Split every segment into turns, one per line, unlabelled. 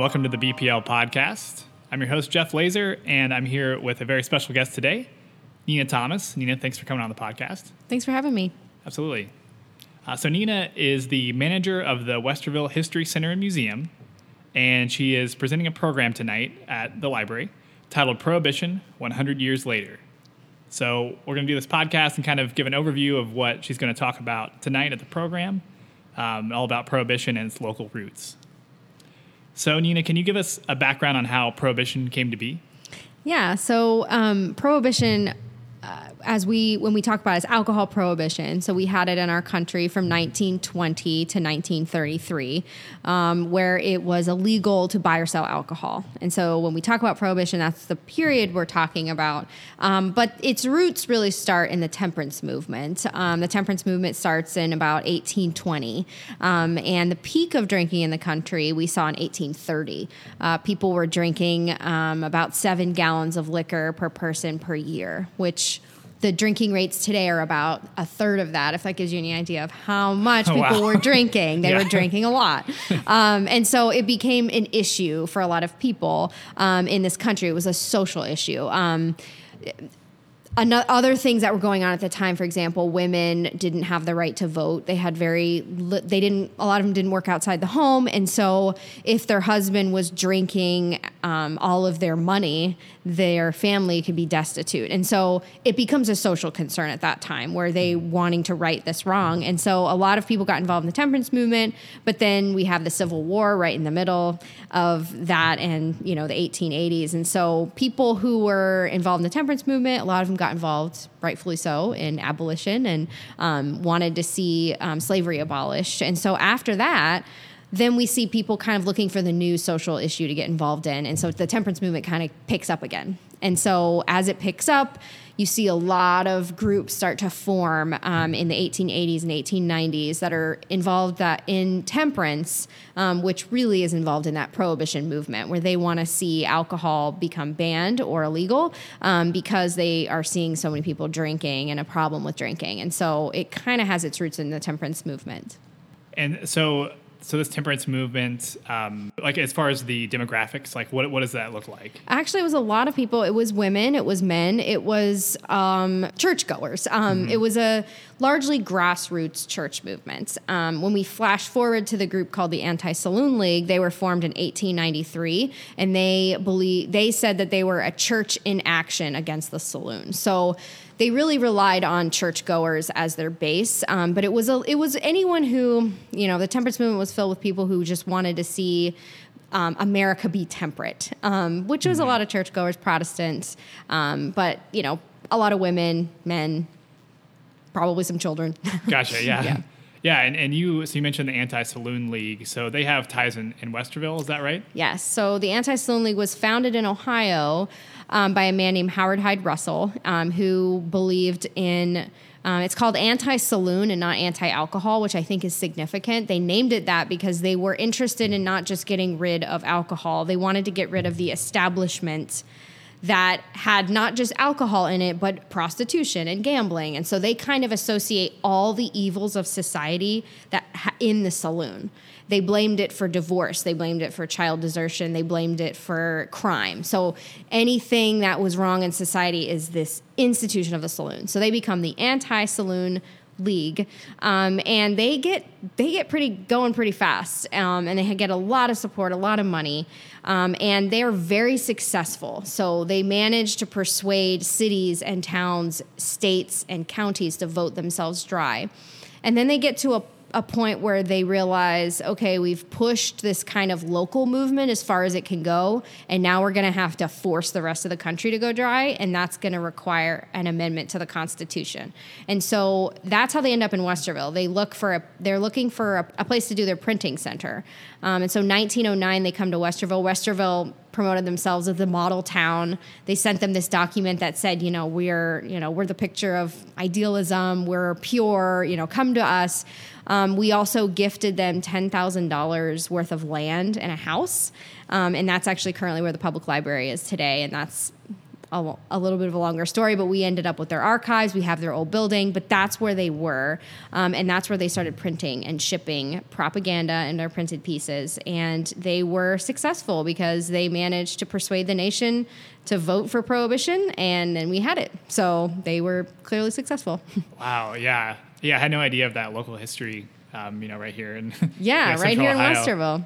welcome to the BPL podcast. I'm your host, Jeff Laser, and I'm here with a very special guest today, Nina Thomas. Nina, thanks for coming on the podcast.
Thanks for having me.
Absolutely. Uh, so, Nina is the manager of the Westerville History Center and Museum, and she is presenting a program tonight at the library titled Prohibition 100 Years Later. So, we're going to do this podcast and kind of give an overview of what she's going to talk about tonight at the program, um, all about prohibition and its local roots. So, Nina, can you give us a background on how prohibition came to be?
Yeah. So, um, prohibition as we when we talk about is alcohol prohibition. So we had it in our country from 1920 to 1933, um, where it was illegal to buy or sell alcohol. And so when we talk about prohibition, that's the period we're talking about. Um, but its roots really start in the temperance movement. Um, the temperance movement starts in about 1820, um, and the peak of drinking in the country we saw in 1830. Uh, people were drinking um, about seven gallons of liquor per person per year, which the drinking rates today are about a third of that. If that gives you any idea of how much oh, people wow. were drinking, they yeah. were drinking a lot, um, and so it became an issue for a lot of people um, in this country. It was a social issue. Um, Another, other things that were going on at the time, for example, women didn't have the right to vote. They had very, they didn't, a lot of them didn't work outside the home. And so if their husband was drinking um, all of their money, their family could be destitute. And so it becomes a social concern at that time where they wanting to right this wrong. And so a lot of people got involved in the temperance movement, but then we have the Civil War right in the middle of that and, you know, the 1880s. And so people who were involved in the temperance movement, a lot of them got involved, rightfully so, in abolition and um, wanted to see um, slavery abolished. And so after that, then we see people kind of looking for the new social issue to get involved in. And so the temperance movement kind of picks up again. And so as it picks up, you see a lot of groups start to form um, in the 1880s and 1890s that are involved that in temperance, um, which really is involved in that prohibition movement, where they want to see alcohol become banned or illegal um, because they are seeing so many people drinking and a problem with drinking. And so it kind of has its roots in the temperance movement.
And so so this temperance movement, um, like as far as the demographics, like what what does that look like?
Actually, it was a lot of people. It was women, it was men, it was um, churchgoers. Um, mm-hmm. It was a largely grassroots church movements. Um, when we flash forward to the group called the Anti Saloon League, they were formed in 1893, and they believe they said that they were a church in action against the saloon. So they really relied on churchgoers as their base. Um, but it was a, it was anyone who you know the temperance movement was filled with people who just wanted to see um, America be temperate, um, which was mm-hmm. a lot of churchgoers, Protestants, um, but you know a lot of women, men, probably some children.
Gotcha. Yeah. yeah. Yeah, and, and you so you mentioned the Anti Saloon League. So they have ties in, in Westerville, is that right?
Yes. So the Anti Saloon League was founded in Ohio um, by a man named Howard Hyde Russell, um, who believed in. Um, it's called anti saloon and not anti alcohol, which I think is significant. They named it that because they were interested in not just getting rid of alcohol, they wanted to get rid of the establishment that had not just alcohol in it, but prostitution and gambling. And so they kind of associate all the evils of society that ha- in the saloon. They blamed it for divorce, they blamed it for child desertion, they blamed it for crime. So anything that was wrong in society is this institution of the saloon. So they become the anti-saloon league, um, and they get they get pretty going pretty fast, um, and they get a lot of support, a lot of money, um, and they are very successful. So they manage to persuade cities and towns, states and counties to vote themselves dry, and then they get to a a point where they realize, okay, we've pushed this kind of local movement as far as it can go, and now we're going to have to force the rest of the country to go dry, and that's going to require an amendment to the Constitution. And so that's how they end up in Westerville. They look for a, they're looking for a, a place to do their printing center, um, and so 1909 they come to Westerville. Westerville promoted themselves as the model town. They sent them this document that said, you know, we're, you know, we're the picture of idealism. We're pure. You know, come to us. Um, we also gifted them $10,000 worth of land and a house. Um, and that's actually currently where the public library is today. And that's a, a, little bit of a longer story, but we ended up with their archives. We have their old building, but that's where they were. Um, and that's where they started printing and shipping propaganda and their printed pieces. And they were successful because they managed to persuade the nation to vote for prohibition, and then we had it. So they were clearly successful.
wow. Yeah. Yeah. I had no idea of that local history, um, you know, right here. In,
yeah, right here in Ohio. Westerville.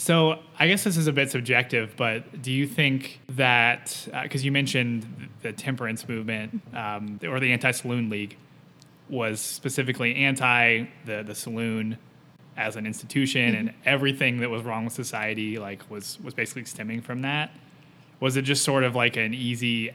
So I guess this is a bit subjective, but do you think that because uh, you mentioned the temperance movement um, or the anti-saloon league was specifically anti the the saloon as an institution mm-hmm. and everything that was wrong with society like was was basically stemming from that was it just sort of like an easy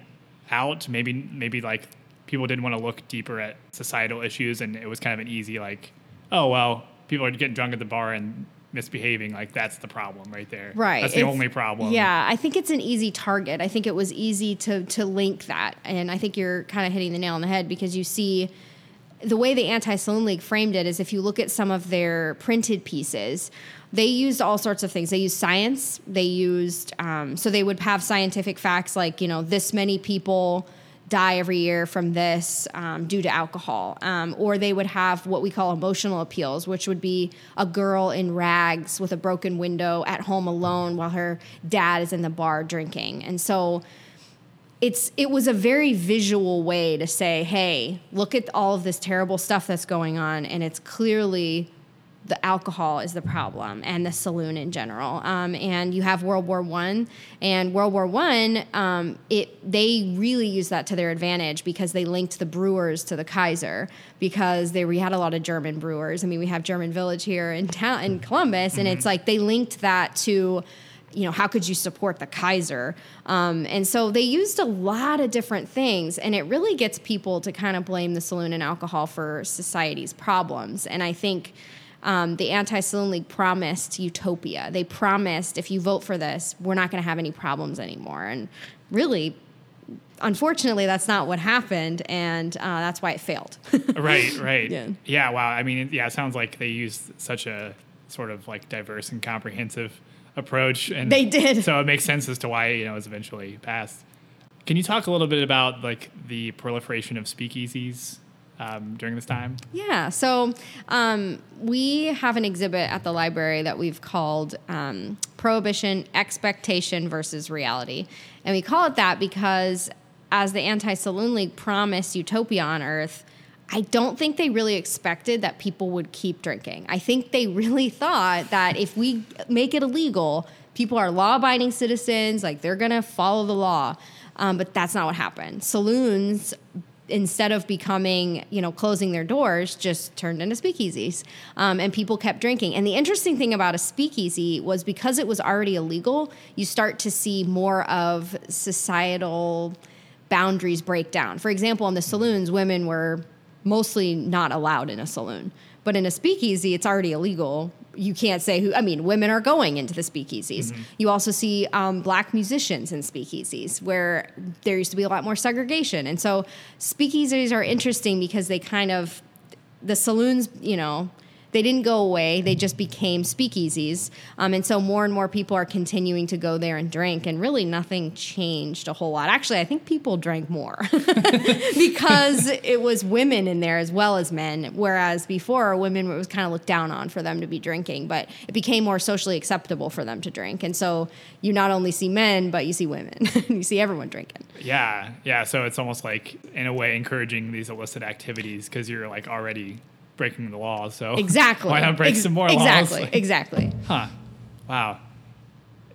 out maybe maybe like people didn't want to look deeper at societal issues and it was kind of an easy like oh well people are getting drunk at the bar and misbehaving, like that's the problem right there.
Right.
That's the it's, only problem.
Yeah, I think it's an easy target. I think it was easy to to link that, and I think you're kind of hitting the nail on the head because you see the way the anti saloon league framed it is if you look at some of their printed pieces they used all sorts of things they used science they used um, so they would have scientific facts like you know this many people die every year from this um, due to alcohol. Um, or they would have what we call emotional appeals, which would be a girl in rags with a broken window at home alone while her dad is in the bar drinking. And so it's it was a very visual way to say, hey, look at all of this terrible stuff that's going on, and it's clearly the alcohol is the problem and the saloon in general. Um, and you have World War One, and World War One, um, it they really used that to their advantage because they linked the brewers to the Kaiser because they we had a lot of German brewers. I mean, we have German Village here in town in Columbus, mm-hmm. and it's like they linked that to you know, how could you support the Kaiser? Um, and so they used a lot of different things, and it really gets people to kind of blame the saloon and alcohol for society's problems. And I think um, the Anti Saloon League promised utopia. They promised if you vote for this, we're not going to have any problems anymore. And really, unfortunately, that's not what happened, and uh, that's why it failed.
right, right. Yeah. yeah, wow. I mean, yeah, it sounds like they used such a sort of like diverse and comprehensive approach. And
they did.
So it makes sense as to why, you know, it was eventually passed. Can you talk a little bit about like the proliferation of speakeasies um, during this time?
Yeah. So um, we have an exhibit at the library that we've called um, Prohibition Expectation versus Reality. And we call it that because as the Anti Saloon League promised utopia on Earth, I don't think they really expected that people would keep drinking. I think they really thought that if we make it illegal, people are law abiding citizens, like they're gonna follow the law. Um, but that's not what happened. Saloons instead of becoming, you know, closing their doors, just turned into speakeasies. Um, and people kept drinking. And the interesting thing about a speakeasy was because it was already illegal, you start to see more of societal boundaries break down. For example, in the saloons, women were mostly not allowed in a saloon. But in a speakeasy, it's already illegal you can't say who. I mean, women are going into the speakeasies. Mm-hmm. You also see um, black musicians in speakeasies, where there used to be a lot more segregation, and so speakeasies are interesting because they kind of the saloons, you know, they didn't go away. They just became speakeasies. Um, and so more and more people are continuing to go there and drink. And really nothing changed a whole lot. Actually, I think people drank more because it was women in there as well as men. Whereas before, women was kind of looked down on for them to be drinking. But it became more socially acceptable for them to drink. And so you not only see men, but you see women. you see everyone drinking.
Yeah. Yeah. So it's almost like, in a way, encouraging these illicit activities because you're like already breaking the law. So
exactly,
why not break Ex- some more
exactly,
laws?
Exactly. Exactly.
Huh. Wow.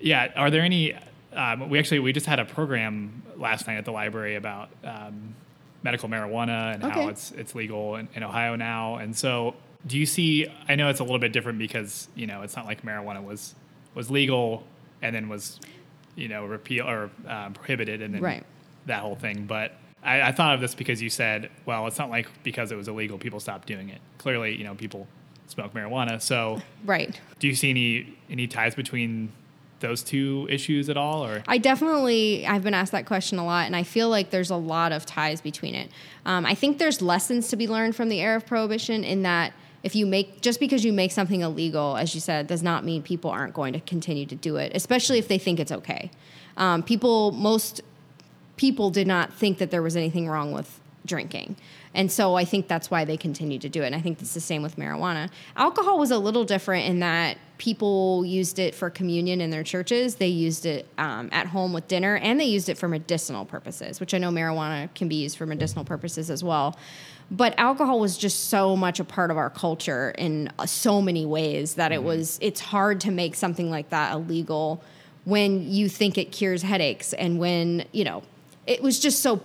Yeah. Are there any? Um, we actually we just had a program last night at the library about um, medical marijuana and okay. how it's it's legal in, in Ohio now. And so, do you see? I know it's a little bit different because you know it's not like marijuana was was legal and then was you know repeal or uh, prohibited and then
right.
that whole thing, but I, I, thought of this because you said, well, it's not like because it was illegal, people stopped doing it. Clearly, you know, people smoke marijuana. So,
right.
Do you see any any ties between those two issues at all? Or
I definitely I've been asked that question a lot, and I feel like there's a lot of ties between it. Um, I think there's lessons to be learned from the era of prohibition in that if you make just because you make something illegal, as you said, does not mean people aren't going to continue to do it, especially if they think it's okay. Um, people most people did not think that there was anything wrong with drinking. And so I think that's why they continued to do it. And I think it's the same with marijuana. Alcohol was a little different in that people used it for communion in their churches. They used it um, at home with dinner, and they used it for medicinal purposes, which I know marijuana can be used for medicinal purposes as well. But alcohol was just so much a part of our culture in uh, so many ways that it was. It's hard to make something like that illegal when you think it cures headaches, and when you know it was just so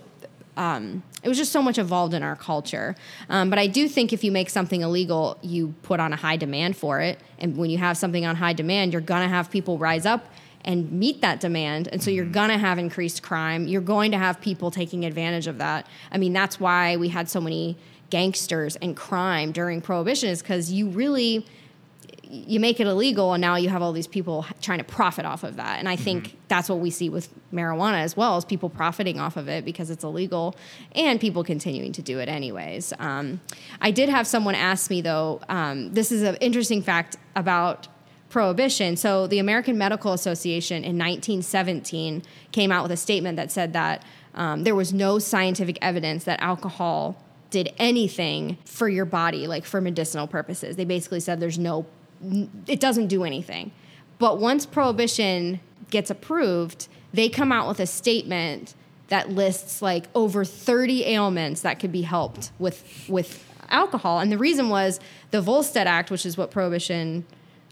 um, it was just so much evolved in our culture. Um, but I do think if you make something illegal, you put on a high demand for it. And when you have something on high demand, you're going to have people rise up and meet that demand. And so you're mm-hmm. going to have increased crime. You're going to have people taking advantage of that. I mean, that's why we had so many gangsters and crime during Prohibition, is because you really you make it illegal and now you have all these people trying to profit off of that and i think mm-hmm. that's what we see with marijuana as well as people profiting off of it because it's illegal and people continuing to do it anyways um, i did have someone ask me though um, this is an interesting fact about prohibition so the american medical association in 1917 came out with a statement that said that um, there was no scientific evidence that alcohol did anything for your body, like for medicinal purposes. They basically said there's no it doesn't do anything. But once prohibition gets approved, they come out with a statement that lists like over 30 ailments that could be helped with with alcohol. And the reason was the Volstead Act, which is what prohibition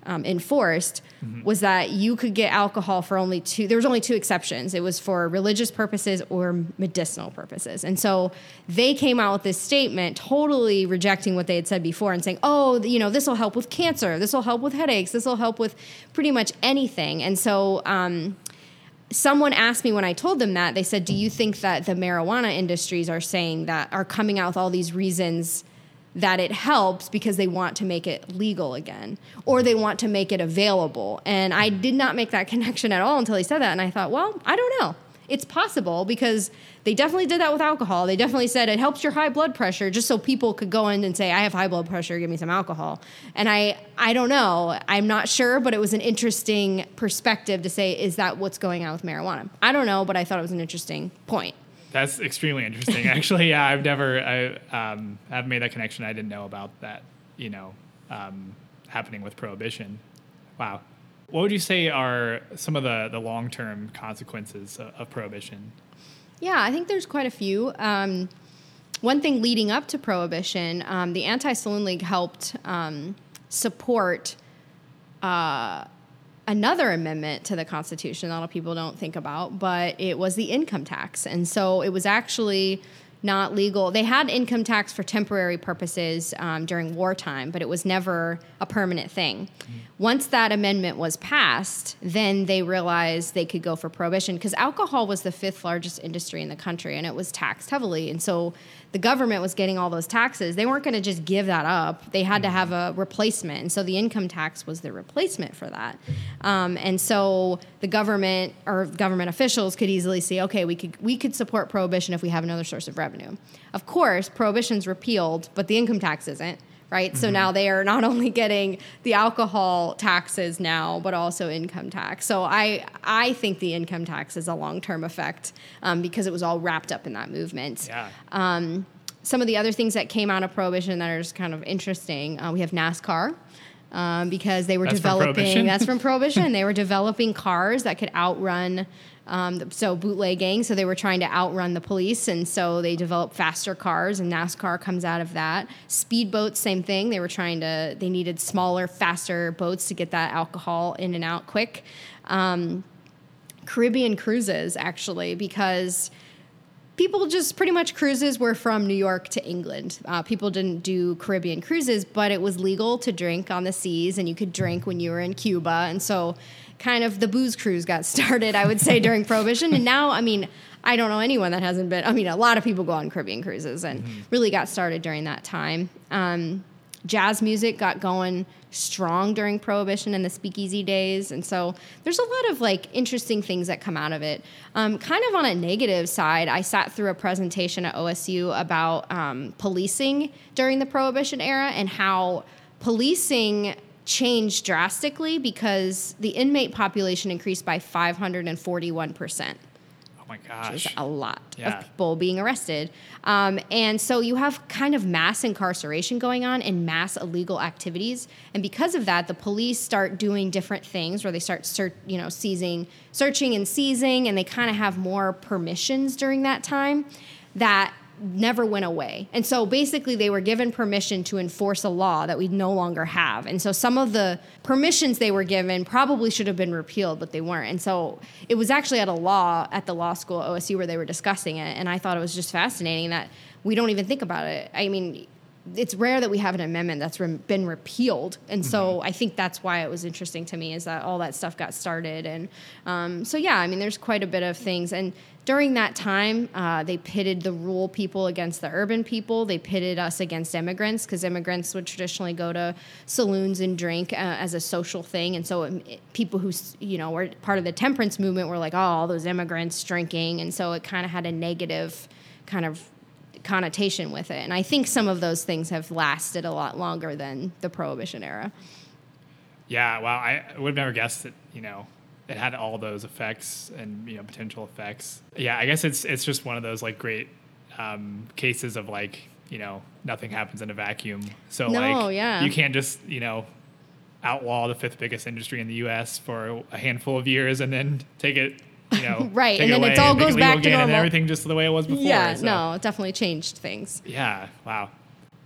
um, enforced mm-hmm. was that you could get alcohol for only two there was only two exceptions. It was for religious purposes or medicinal purposes. And so they came out with this statement totally rejecting what they had said before and saying oh you know this will help with cancer. This will help with headaches. This will help with pretty much anything. And so um, someone asked me when I told them that, they said, Do you think that the marijuana industries are saying that, are coming out with all these reasons that it helps because they want to make it legal again or they want to make it available. And I did not make that connection at all until he said that. And I thought, well, I don't know. It's possible because they definitely did that with alcohol. They definitely said it helps your high blood pressure just so people could go in and say, I have high blood pressure, give me some alcohol. And I, I don't know. I'm not sure, but it was an interesting perspective to say, is that what's going on with marijuana? I don't know, but I thought it was an interesting point.
That's extremely interesting. Actually, yeah, I've never I um, have made that connection. I didn't know about that. You know, um, happening with prohibition. Wow. What would you say are some of the the long term consequences of, of, prohibition?
Yeah, I think there's quite a few. Um, one thing leading up to prohibition, um, the Anti Saloon League helped um, support. Uh, another amendment to the Constitution that a lot of people don't think about, but it was the income tax. And so it was actually not legal. They had income tax for temporary purposes um, during wartime, but it was never a permanent thing. Mm-hmm. Once that amendment was passed, then they realized they could go for prohibition because alcohol was the fifth largest industry in the country and it was taxed heavily. And so the government was getting all those taxes, they weren't going to just give that up. They had to have a replacement. And so the income tax was the replacement for that. Um, and so the government or government officials could easily see, okay, we could, we could support prohibition if we have another source of revenue. Of course, prohibition's repealed, but the income tax isn't right? Mm-hmm. So now they are not only getting the alcohol taxes now, but also income tax. So I I think the income tax is a long term effect um, because it was all wrapped up in that movement.
Yeah.
Um, some of the other things that came out of prohibition that are just kind of interesting. Uh, we have NASCAR. Um, because they were
that's
developing
from
that's from prohibition they were developing cars that could outrun um, so bootlegging, so they were trying to outrun the police, and so they developed faster cars, and NASCAR comes out of that. Speedboats, same thing. They were trying to, they needed smaller, faster boats to get that alcohol in and out quick. Um, Caribbean cruises, actually, because people just pretty much cruises were from New York to England. Uh, people didn't do Caribbean cruises, but it was legal to drink on the seas, and you could drink when you were in Cuba, and so kind of the booze cruise got started, I would say, during Prohibition. And now, I mean, I don't know anyone that hasn't been. I mean, a lot of people go on Caribbean cruises and mm-hmm. really got started during that time. Um, jazz music got going strong during Prohibition and the speakeasy days. And so there's a lot of like interesting things that come out of it. Um, kind of on a negative side, I sat through a presentation at OSU about um, policing during the Prohibition era and how policing changed drastically because the inmate population increased by 541%.
Oh my gosh.
There's
gosh.
a lot
Yeah.
of people being arrested. Um, and so you have kind of mass incarceration going on and mass illegal activities. And because of that, the police start doing different things where they start search, you know, seizing, searching and seizing, and they kind of have more permissions during that time that never went away. And so basically they were given permission to enforce a law that we no longer have. And so some of the permissions they were given probably should have been repealed, but they weren't. And so it was actually at a law at the law school OSU where they were discussing it. And I thought it was just fascinating that we don't even think about it. I mean, it's rare that we have an amendment that's re- been repealed, and so I think that's why it was interesting to me is that all that stuff got started, and um, so yeah, I mean, there's quite a bit of things, and during that time, uh, they pitted the rural people against the urban people. They pitted us against immigrants because immigrants would traditionally go to saloons and drink uh, as a social thing, and so it, it- people who you know were part of the temperance movement were like, oh, all those immigrants drinking, and so it kind of had a negative kind of connotation with it. And I think some of those things have lasted a lot longer than the prohibition era.
Yeah, well, I would have never guessed that, you know, it had all those effects and, you know, potential effects. Yeah, I guess it's it's just one of those like great um, cases of like, you know, nothing happens in a vacuum. So
No,
like
yeah.
you can't just, you know, outlaw the fifth biggest industry in the US for a handful of years and then take it, you know,
Right, and then
away
it all goes back to
again and
normal.
everything just the way it was before.
yeah,
so.
no, it definitely changed things.
Yeah. Wow.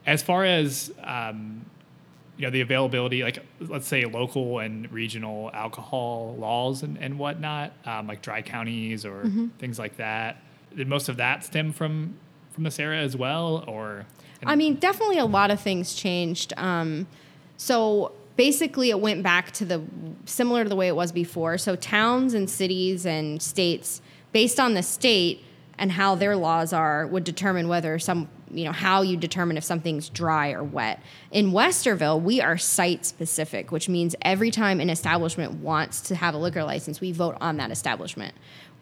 As far as um, you know, the availability, like let's say local and regional alcohol laws and, and whatnot, um, like dry counties or
Mm-hmm.
things like that. Did most of that stem from from this era as well, or?
I mean, definitely a lot of things changed. Um, so basically, it went back to the similar to the way it was before. So towns and cities and states, based on the state and how their laws are, would determine whether some you know how you determine if something's dry or wet. In Westerville, we are site specific, which means every time an establishment wants to have a liquor license, we vote on that establishment.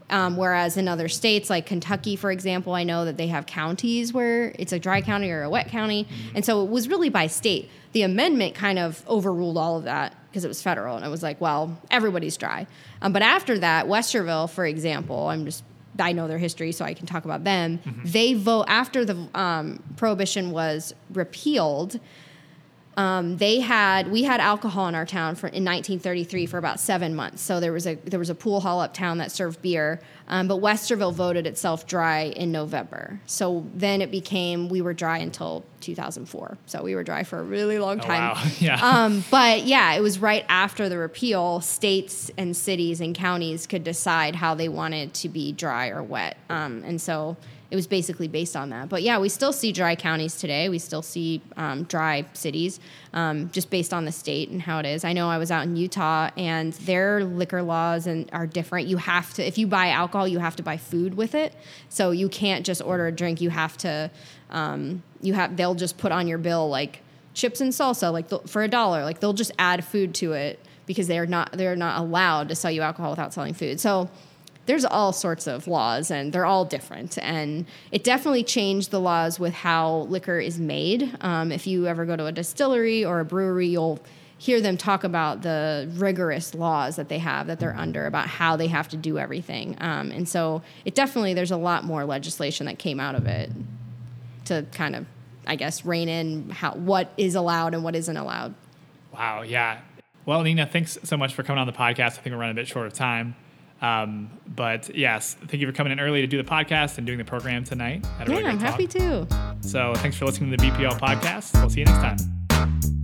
Um, whereas in other states, like Kentucky, for example, I know that they have counties where it's a dry county or a wet county. And so it was really by state. The amendment kind of overruled all of that because it was federal. And it was like, well, everybody's dry. Um, but after that, Westerville, for example, I'm just, I know their history, so I can talk about them. They vote, after the um, prohibition was repealed, um, they had we had alcohol in our town for in 1933 for about seven months. So there was a there was a pool hall uptown that served beer, um, but Westerville voted itself dry in November. So then it became we were dry until 2004. So we were dry for a really long
Oh,
time.
wow. yeah.
Um, but yeah, it was right after the repeal. States and cities and counties could decide how they wanted to be dry or wet, um, and so it was basically based on that. But yeah, we still see dry counties today. We still see um, dry cities, um, just based on the state and how it is. I know I was out in Utah, and their liquor laws and are different. You have to, if you buy alcohol, you have to buy food with it. So you can't just order a drink. You have to, um, you have. They'll just put on your bill like chips and salsa like th- for a dollar like they'll just add food to it because they're not they're not allowed to sell you alcohol without selling food so there's all sorts of laws and they're all different and it definitely changed the laws with how liquor is made um, if you ever go to a distillery or a brewery you'll hear them talk about the rigorous laws that they have that they're under about how they have to do everything um, and so it definitely there's a lot more legislation that came out of it to kind of I guess rein in how what is allowed and what isn't allowed.
Wow. Yeah. Well, Nina, thanks so much for coming on the podcast. I think we're running a bit short of time. Um, but yes, thank you for coming in early to do the podcast and doing the program tonight. A really
Yeah, I'm
great
happy
talk.
to.
So thanks for listening to the BPL podcast. We'll see you next time.